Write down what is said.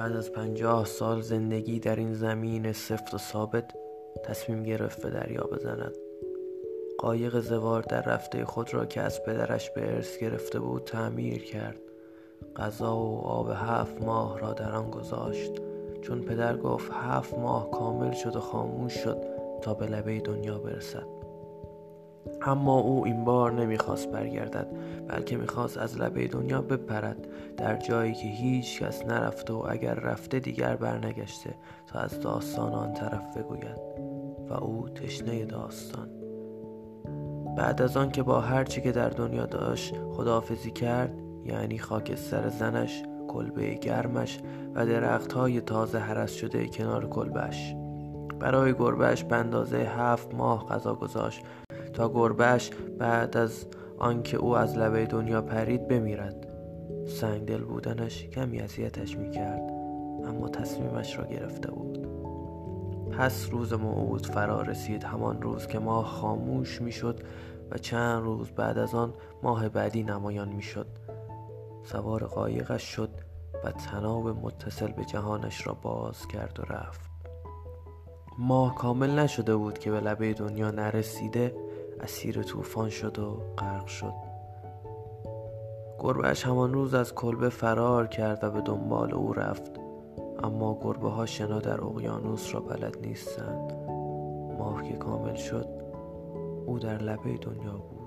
بعد از پنجاه سال زندگی در این زمین سفت و ثابت تصمیم گرفت به دریا بزند. قایق زوار در رفته خود را که از پدرش به ارث گرفته بود تعمیر کرد. غذا و آب هفت ماه را در آن گذاشت. چون پدر گفت هفت ماه کامل شد و خاموش شد تا به لبه دنیا برسد. اما او این بار نمی‌خواست برگردد بلکه می‌خواست از لبه دنیا بپرد در جایی که هیچ کس نرفته و اگر رفته دیگر برنگشته تا از داستان آن طرف بگوید. و او تشنه داستان. بعد از آن که با هرچی که در دنیا داشت خداحافظی کرد یعنی خاکستر زنش کلبه گرمش و درخت های تازه حرس شده کنار کلبش برای گربهش به اندازه هفت ماه غذا گذاشت. تا گربهش بعد از آنکه او از لبه دنیا پرید بمیرد. سنگدل بودنش کمی اذیتش می‌کرد اما تصمیمش را گرفته بود. پس روز موعود فرا رسید همان روز که ماه خاموش می‌شد و چند روز بعد از آن ماه بعدی نمایان می‌شد. سوار قایقش شد و تناب متصل به جهانش را باز کرد و رفت. ماه کامل نشده بود که به لبه دنیا نرسیده اسیر طوفان شد و غرق شد. گربهش همان روز از کلبه فرار کرد و به دنبال او رفت. اما گربه ها شنا در اقیانوس را بلد نیستند. ماه که کامل شد او در لبه دنیا بود.